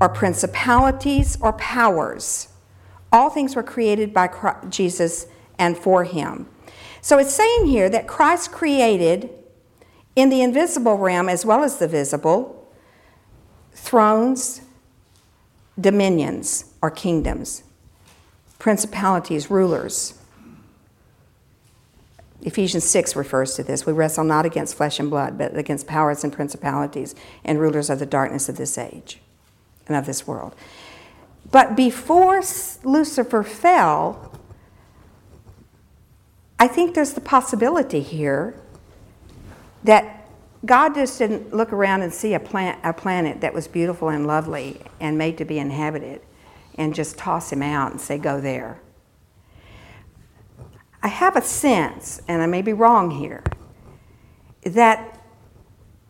or principalities or powers. All things were created by Christ, Jesus and for him. So it's saying here that Christ created in the invisible realm as well as the visible thrones, dominions, or kingdoms, principalities, rulers. Ephesians 6 refers to this. We wrestle not against flesh and blood, but against powers and principalities and rulers of the darkness of this age and of this world. But before Lucifer fell, I think there's the possibility here that God just didn't look around and see a, plant, a planet that was beautiful and lovely and made to be inhabited and just toss him out and say, Go there. I have a sense, and I may be wrong here, that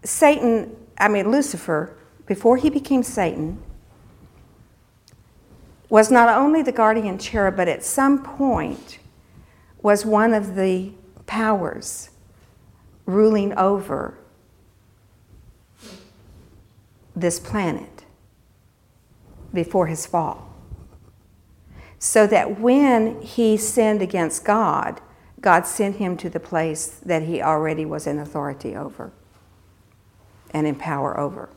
Satan, I mean, Lucifer, before he became Satan, was not only the guardian cherub, but at some point was one of the powers ruling over this planet before his fall. So that when he sinned against God, God sent him to the place that he already was in authority over and in power over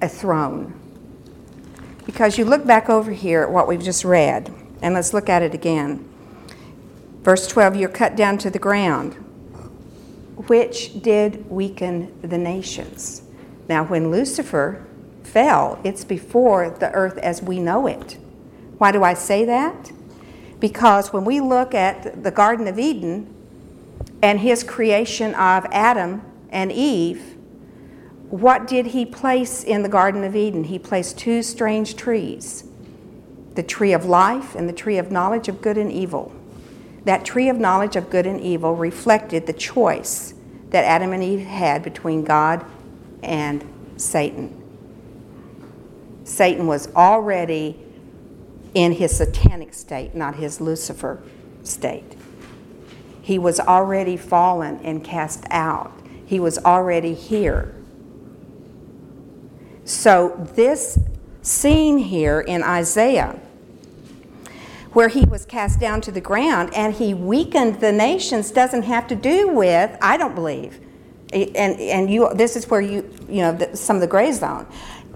a throne. Because you look back over here at what we've just read, and let's look at it again. Verse 12, you're cut down to the ground, which did weaken the nations. Now, when Lucifer fell, it's before the earth as we know it. Why do I say that? Because when we look at the Garden of Eden and his creation of Adam and Eve, what did he place in the Garden of Eden? He placed two strange trees the tree of life and the tree of knowledge of good and evil. That tree of knowledge of good and evil reflected the choice that Adam and Eve had between God and Satan. Satan was already in his satanic state, not his Lucifer state. He was already fallen and cast out. He was already here. So, this scene here in Isaiah, where he was cast down to the ground and he weakened the nations, doesn't have to do with, I don't believe, and, and you, this is where you, you know, some of the gray zone.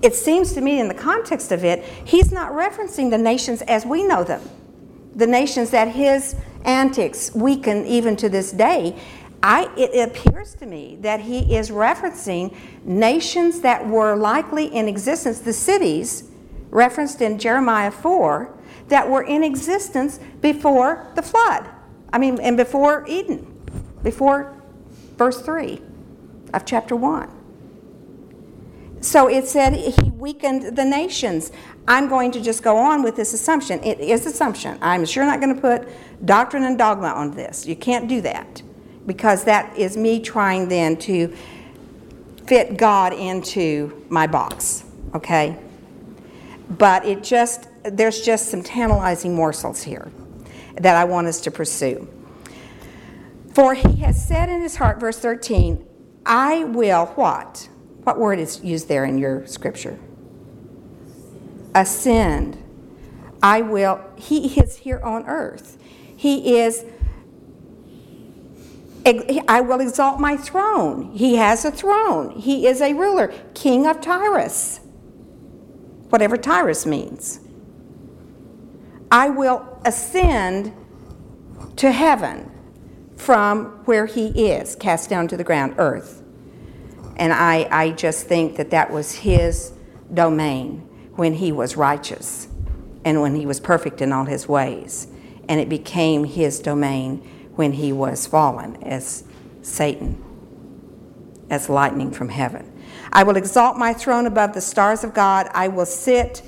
It seems to me, in the context of it, he's not referencing the nations as we know them, the nations that his antics weaken even to this day. I, it appears to me that he is referencing nations that were likely in existence, the cities referenced in Jeremiah 4, that were in existence before the flood. I mean, and before Eden, before verse 3 of chapter 1. So it said he weakened the nations. I'm going to just go on with this assumption. It is assumption. I'm sure not going to put doctrine and dogma on this. You can't do that because that is me trying then to fit God into my box, okay? But it just, there's just some tantalizing morsels here that I want us to pursue. For he has said in his heart, verse 13, I will what? What word is used there in your scripture? Ascend. I will, he is here on earth. He is I will exalt my throne. He has a throne. He is a ruler, king of Tyrus, whatever Tyrus means. I will ascend to heaven from where he is, cast down to the ground, earth. And I, I just think that that was his domain when he was righteous and when he was perfect in all his ways. And it became his domain when he was fallen as Satan, as lightning from heaven. I will exalt my throne above the stars of God. I will sit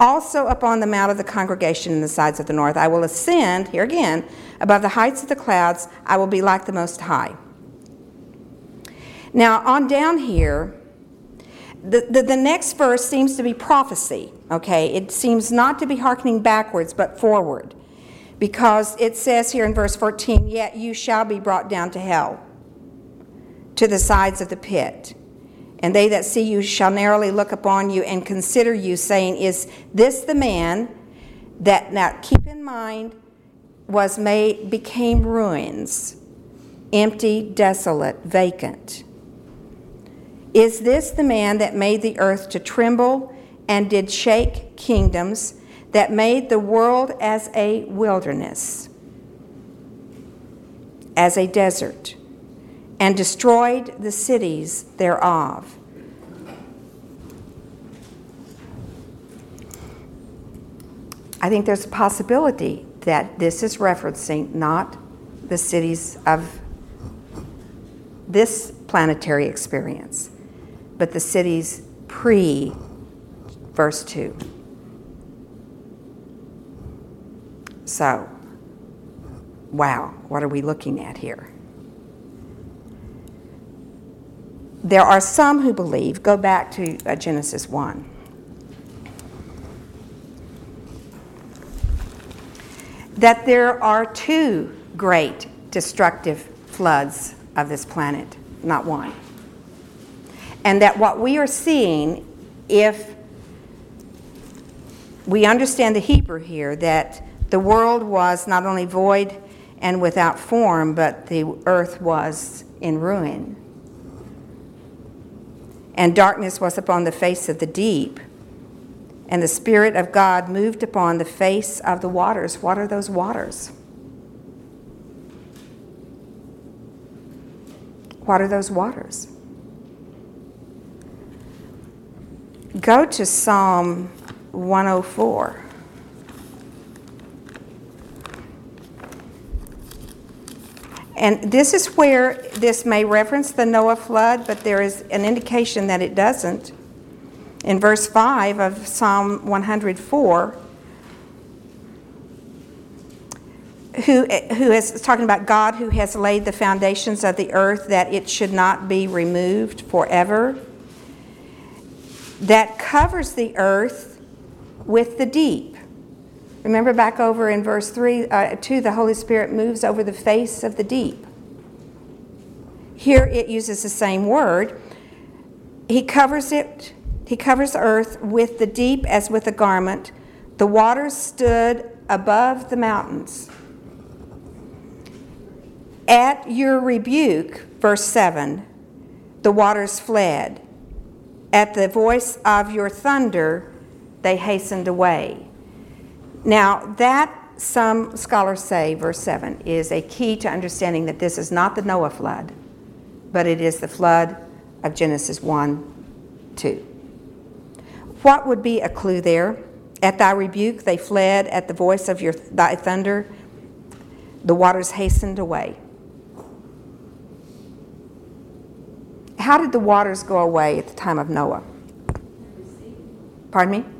also upon the mount of the congregation in the sides of the north. I will ascend, here again, above the heights of the clouds. I will be like the Most High. Now, on down here, the, the, the, next verse seems to be prophecy, okay? It seems not to be hearkening backwards, but forward because it says here in verse 14, Yet you shall be brought down to hell, to the sides of the pit. And they that see you shall narrowly look upon you and consider you, saying, Is this the man that, now keep in mind, was made, became ruins, empty, desolate, vacant? Is this the man that made the earth to tremble and did shake kingdoms, that made the world as a wilderness, as a desert? and destroyed the cities thereof. I think there's a possibility that this is referencing not the cities of this planetary experience, but the cities pre verse 2. So, wow, what are we looking at here? There are some who believe, go back to uh, Genesis 1. That there are two great destructive floods of this planet, not one. And that what we are seeing, if we understand the Hebrew here, that the world was not only void and without form, but the earth was in ruin and darkness was upon the face of the deep. And the Spirit of God moved upon the face of the waters. What are those waters? What are those waters? Go to Psalm 104. And this is where this may reference the Noah flood, but there is an indication that it doesn't. In verse 5 of Psalm 104, who, who is talking about God who has laid the foundations of the earth that it should not be removed forever, that covers the earth with the deep. Remember back over in verse 3 uh, 2, the Holy Spirit moves over the face of the deep. Here it uses the same word. He covers it, he covers earth with the deep as with a garment. The waters stood above the mountains. At your rebuke, verse 7, the waters fled. At the voice of your thunder, they hastened away. Now, that, some scholars say, verse 7, is a key to understanding that this is not the Noah flood, but it is the flood of Genesis 1 2. What would be a clue there? At thy rebuke they fled, at the voice of your, thy thunder, the waters hastened away. How did the waters go away at the time of Noah? Pardon me?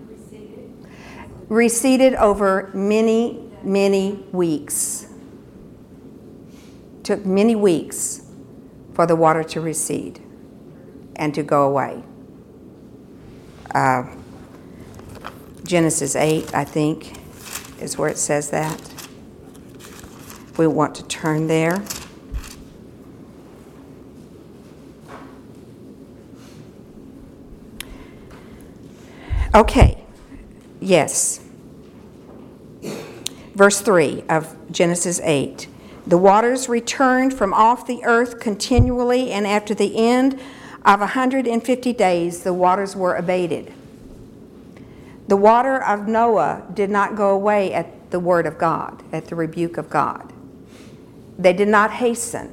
Receded over many, many weeks. Took many weeks for the water to recede and to go away. Uh, Genesis 8, I think, is where it says that. We want to turn there. Okay, Yes. Verse 3 of Genesis 8. The waters returned from off the earth continually, and after the end of 150 days, the waters were abated. The water of Noah did not go away at the word of God, at the rebuke of God. They did not hasten,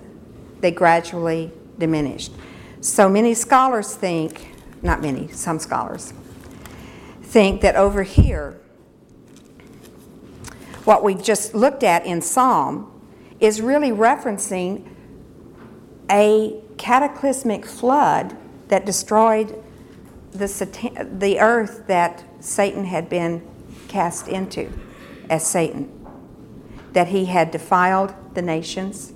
they gradually diminished. So many scholars think, not many, some scholars, think that over here, what we've just looked at in Psalm is really referencing a cataclysmic flood that destroyed the, satan- the earth that Satan had been cast into as Satan. That he had defiled the nations,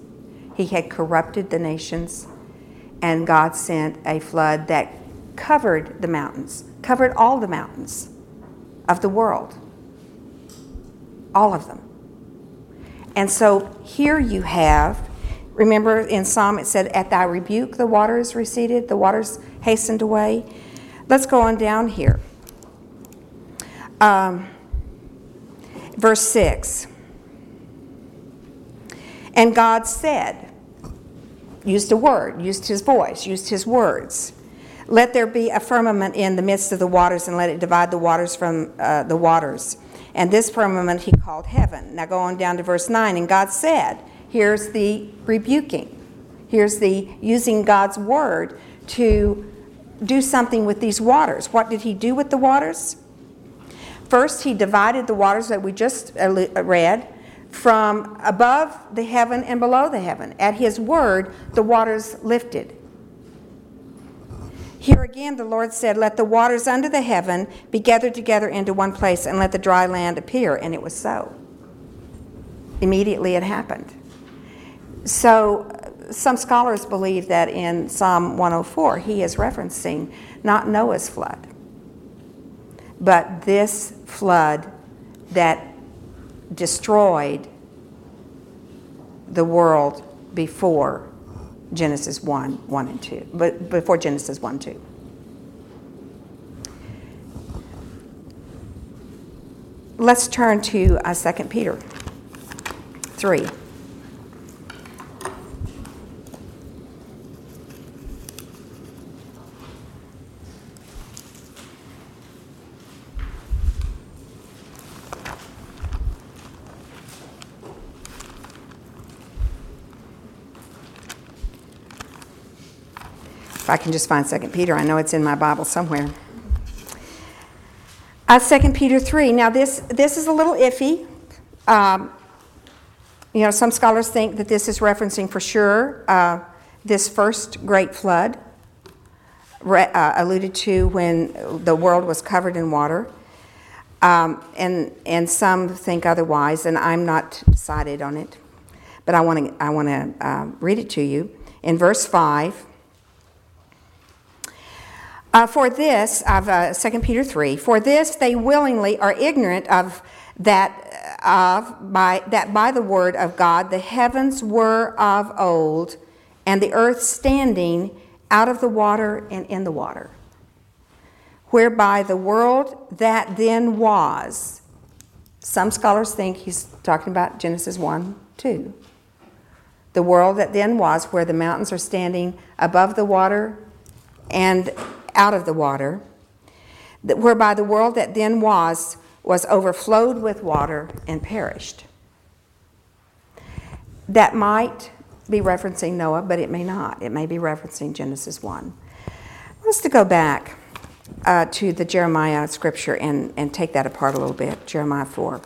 he had corrupted the nations, and God sent a flood that covered the mountains, covered all the mountains of the world. All of them. And so here you have, Remember in Psalm it said, At thy rebuke the waters receded, the waters hastened away. Let's go on down here. Um, verse 6. And God said, used a word, used his voice, used his words. Let there be a firmament in the midst of the waters, and let it divide the waters from uh, the waters. And this firmament he called heaven. Now go on down to verse 9. And God said, here's the rebuking. Here's the using God's word to do something with these waters. What did he do with the waters? First, he divided the waters that we just uh, read from above the heaven and below the heaven. At his word, the waters lifted. Here again, the Lord said, Let the waters under the heaven be gathered together into one place, and let the dry land appear. And it was so. Immediately it happened. So, some scholars believe that in Psalm 104, he is referencing not Noah's flood, but this flood that destroyed the world before Genesis 1, 1 and 2, but before Genesis 1, 2. Let's turn to uh, 2 Peter 3. I can just find 2 Peter, I know it's in my Bible somewhere. Uh, 2 Peter 3. Now, this, this is a little iffy. Um, you know, some scholars think that this is referencing for sure uh, this first great flood re- uh, alluded to when the world was covered in water. Um, and, and some think otherwise, and I'm not decided on it. But I want to I wanna, uh, read it to you. In verse 5, uh, for this, of uh, 2 Peter 3, for this they willingly are ignorant of that, of by, that by the word of God the heavens were of old, and the earth standing out of the water and in the water, whereby the world that then was, some scholars think he's talking about Genesis 1 2. The world that then was, where the mountains are standing above the water and out of the water, whereby the world that then was was overflowed with water and perished. That might be referencing Noah, but it may not. It may be referencing Genesis 1. I want us to go back uh, to the Jeremiah scripture and, and take that apart a little bit. Jeremiah 4.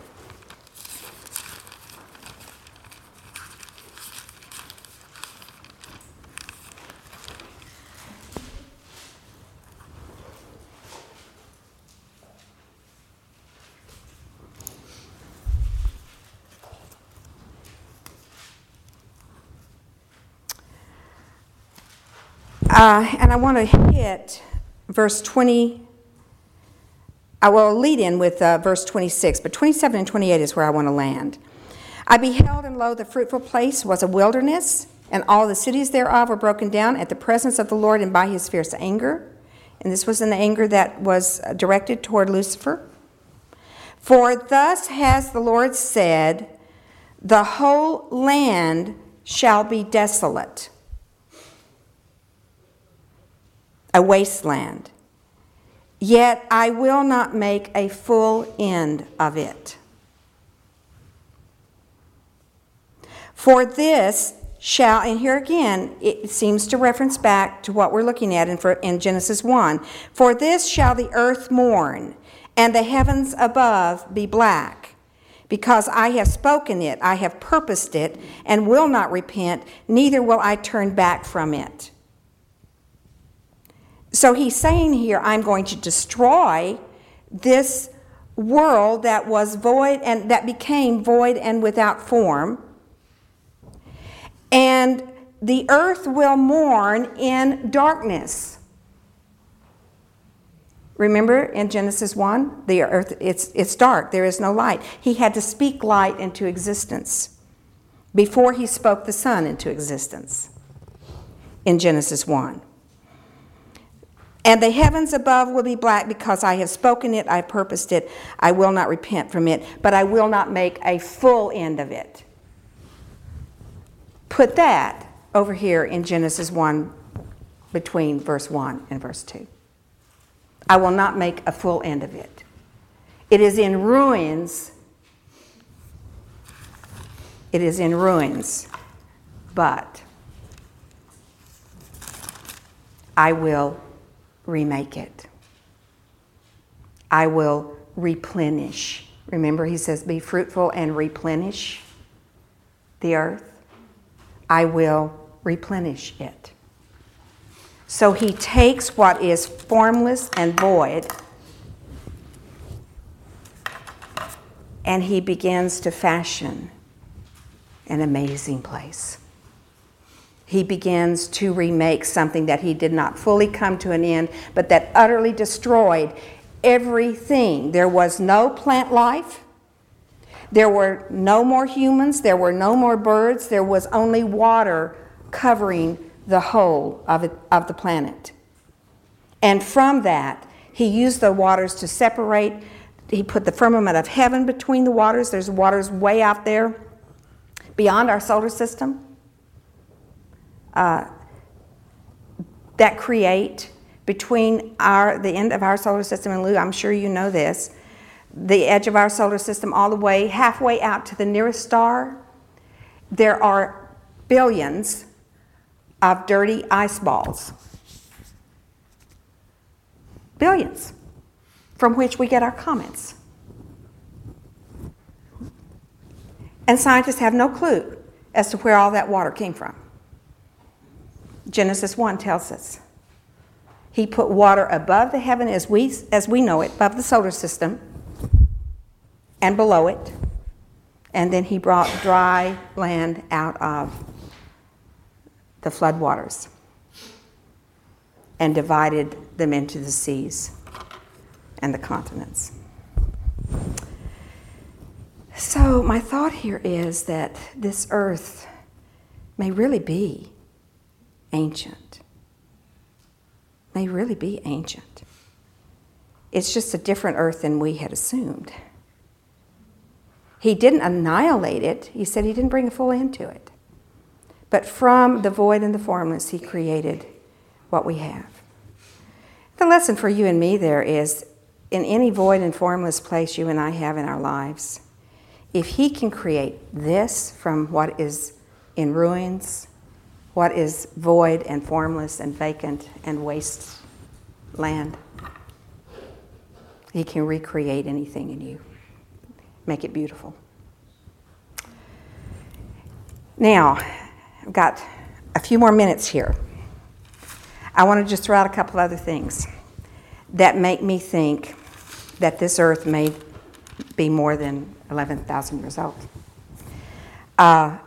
Uh, and I want to hit verse 20. I will lead in with uh, verse 26, but 27 and 28 is where I want to land. I beheld, and lo, the fruitful place was a wilderness, and all the cities thereof were broken down at the presence of the Lord and by his fierce anger. And this was an anger that was directed toward Lucifer. For thus has the Lord said, The whole land shall be desolate a wasteland. Yet I will not make a full end of it. For this shall, and here again, it seems to reference back to what we're looking at in, in Genesis 1. For this shall the earth mourn, and the heavens above be black. Because I have spoken it, I have purposed it, and will not repent, neither will I turn back from it. So he's saying here, I'm going to destroy this world that was void and that became void and without form. And the earth will mourn in darkness. Remember in Genesis 1, the earth it's it's dark, there is no light. He had to speak light into existence. before he spoke the sun into existence in Genesis 1. And the heavens above will be black because I have spoken it, I purposed it, I will not repent from it, but I will not make a full end of it. Put that over here in Genesis 1 between verse 1 and verse 2. I will not make a full end of it. It is in ruins. It is in ruins, but I will remake it. I will replenish. Remember, he says, Be fruitful and replenish the earth. I will replenish it. So he takes what is formless and void and he begins to fashion an amazing place. He begins to remake something that he did not fully come to an end, but that utterly destroyed everything. There was no plant life. There were no more humans. There were no more birds. There was only water covering the whole of, it, of the planet. And from that, he used the waters to separate. He put the firmament of heaven between the waters. There's waters way out there beyond our solar system uh, that create between our, the end of our solar system and Lou. I'm sure you know this. The edge of our solar system, all the way halfway out to the nearest star, there are billions of dirty ice balls. Billions, from which we get our comets. And scientists have no clue as to where all that water came from. Genesis 1 tells us. He put water above the heaven as we, as we know it, above the solar system, and below it. And then he brought dry land out of the floodwaters and divided them into the seas and the continents. So, my thought here is that this earth may really be ancient, may really be ancient. It's just a different earth than we had assumed. He didn't annihilate it, he said he didn't bring a full end to it. But from the void and the formless, He created what we have. The lesson for you and me there is in any void and formless place you and I have in our lives, if He can create this from what is in ruins, what is void and formless and vacant and waste land, He can recreate anything in you, make it beautiful. Now, I've got a few more minutes here. I want to just throw out a couple other things that make me think that this earth may be more than 11,000 years old. Uh,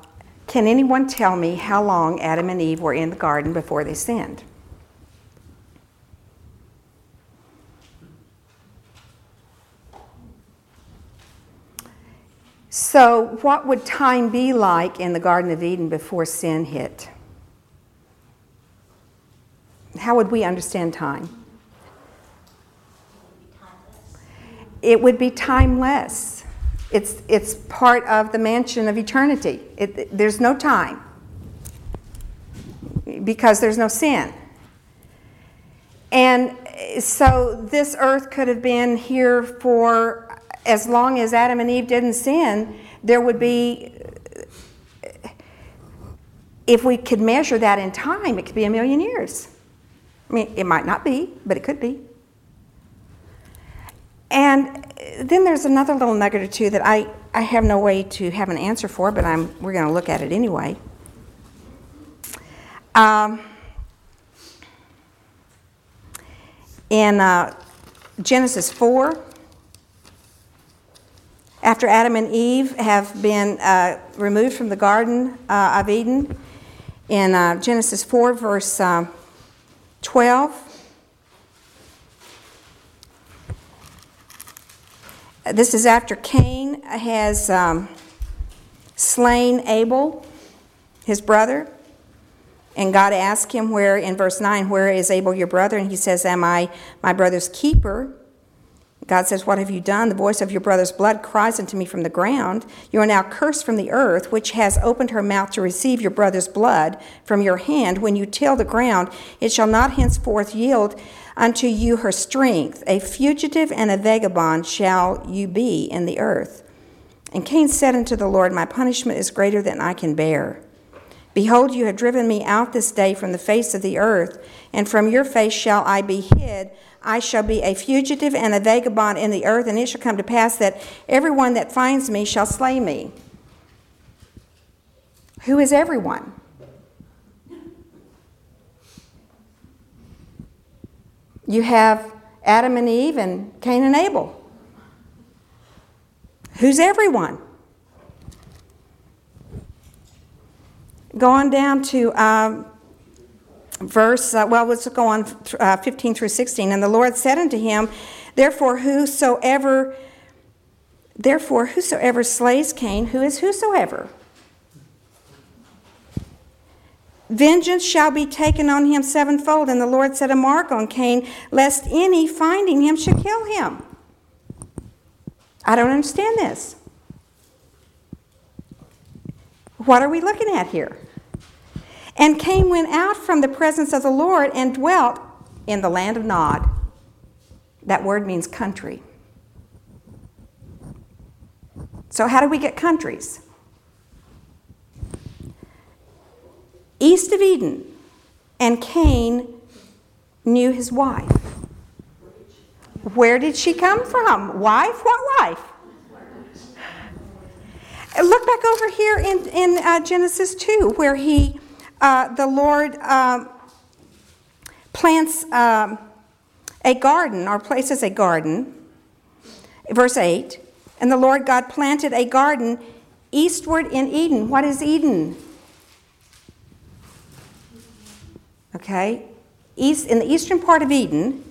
can anyone tell me how long Adam and Eve were in the garden before they sinned? So, what would time be like in the Garden of Eden before sin hit? How would we understand time? It would be timeless. It's, it's part of the mansion of eternity. It, there's no time because there's no sin. And so this earth could have been here for as long as Adam and Eve didn't sin, there would be, if we could measure that in time, it could be a million years. I mean, it might not be, but it could be. And then there's another little nugget or two that I, I have no way to have an answer for, but I'm, we're going to look at it anyway. Um, in uh, Genesis 4, after Adam and Eve have been uh, removed from the Garden uh, of Eden, in uh, Genesis 4, verse uh, 12, this is after Cain has um, slain Abel, his brother? And God asked him where, in verse 9, where is Abel your brother? And he says, Am I my brother's keeper? God says, What have you done? The voice of your brother's blood cries unto me from the ground. You are now cursed from the earth, which has opened her mouth to receive your brother's blood from your hand. When you till the ground, it shall not henceforth yield unto you her strength. A fugitive and a vagabond shall you be in the earth. And Cain said unto the Lord, My punishment is greater than I can bear. Behold, you have driven me out this day from the face of the earth, and from your face shall I be hid. I shall be a fugitive and a vagabond in the earth, and it shall come to pass that everyone that finds me shall slay me. Who is everyone? You have Adam and Eve and Cain and Abel. Who's everyone? Go on down to um, verse, uh, well, let's go on uh, 15 through 16. And the Lord said unto him, Therefore, whosoever, therefore, whosoever slays Cain, who is whosoever? Vengeance shall be taken on him sevenfold. And the Lord set a mark on Cain, lest any finding him should kill him. I don't understand this. What are we looking at here? And Cain went out from the presence of the Lord and dwelt in the land of Nod. That word means country. So, how do we get countries? East of Eden, and Cain knew his wife. Where did she come from? Wife? What wife? Look back over here in, in uh, Genesis 2, where he uh, the Lord um, plants um, a garden or places a garden. Verse 8 And the Lord God planted a garden eastward in Eden. What is Eden? Okay, east in the eastern part of Eden.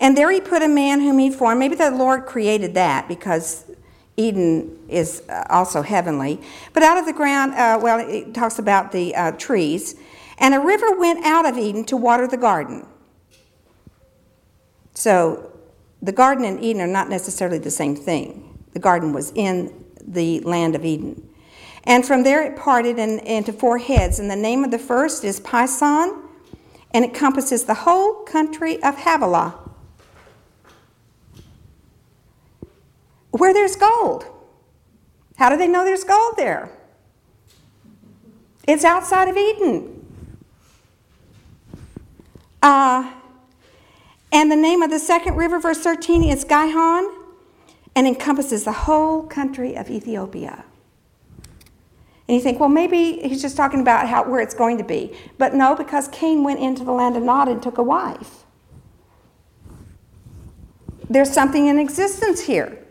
And there he put a man whom he formed. Maybe the Lord created that because Eden is uh, also heavenly. But out of the ground, uh, well, it talks about the uh, trees. And a river went out of Eden to water the garden. So the garden and Eden are not necessarily the same thing. The garden was in the land of Eden. And from there it parted in, into four heads. And the name of the first is Pison, and encompasses the whole country of Havilah. where there's gold. How do they know there's gold there? It's outside of Eden. Uh, and the name of the second river, verse 13, is Gihon and encompasses the whole country of Ethiopia. And you think, well, maybe he's just talking about how, where it's going to be. But no, because Cain went into the land of Nod and took a wife. There's something in existence here.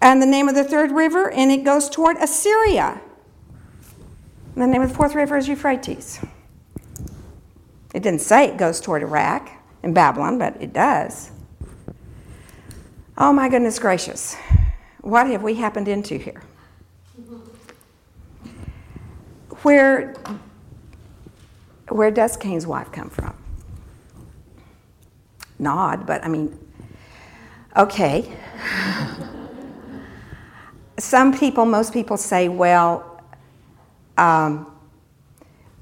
and the name of the third river, and it goes toward Assyria. And the name of the fourth river is Euphrates. It didn't say it goes toward Iraq and Babylon, but it does. Oh my goodness gracious. What have we happened into here? Where, where does Cain's wife come from? Nod, but I mean, okay some people, most people say, well, um,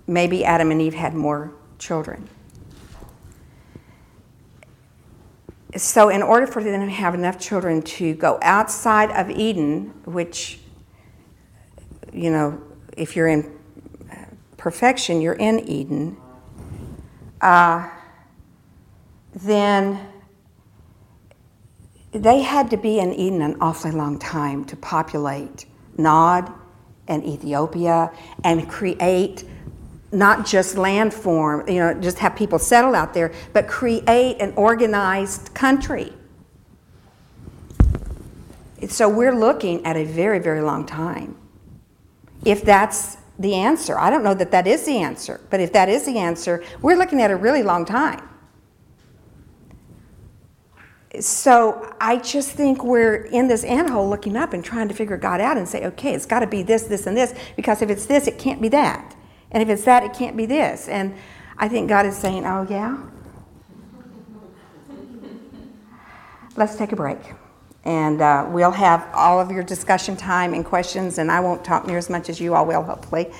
maybe Adam and Eve had more children. So, in order for them to have enough children to go outside of Eden, which, you know, if you're in perfection, you're in Eden, uh, then they had to be in Eden an awfully long time to populate Nod and Ethiopia and create not just land form, you know, just have people settle out there, but create an organized country. So we're looking at a very, very long time. If that's the answer, I don't know that that is the answer, but if that is the answer, we're looking at a really long time. so I just think we're in this anthole looking up and trying to figure God out and say, okay, it's got to be this, this, and this, because if it's this, it can't be that. And if it's that, it can't be this. And I think God is saying, oh, yeah? Let's take a break. And uh, we'll have all of your discussion time and questions, and I won't talk near as much as you all will, hopefully.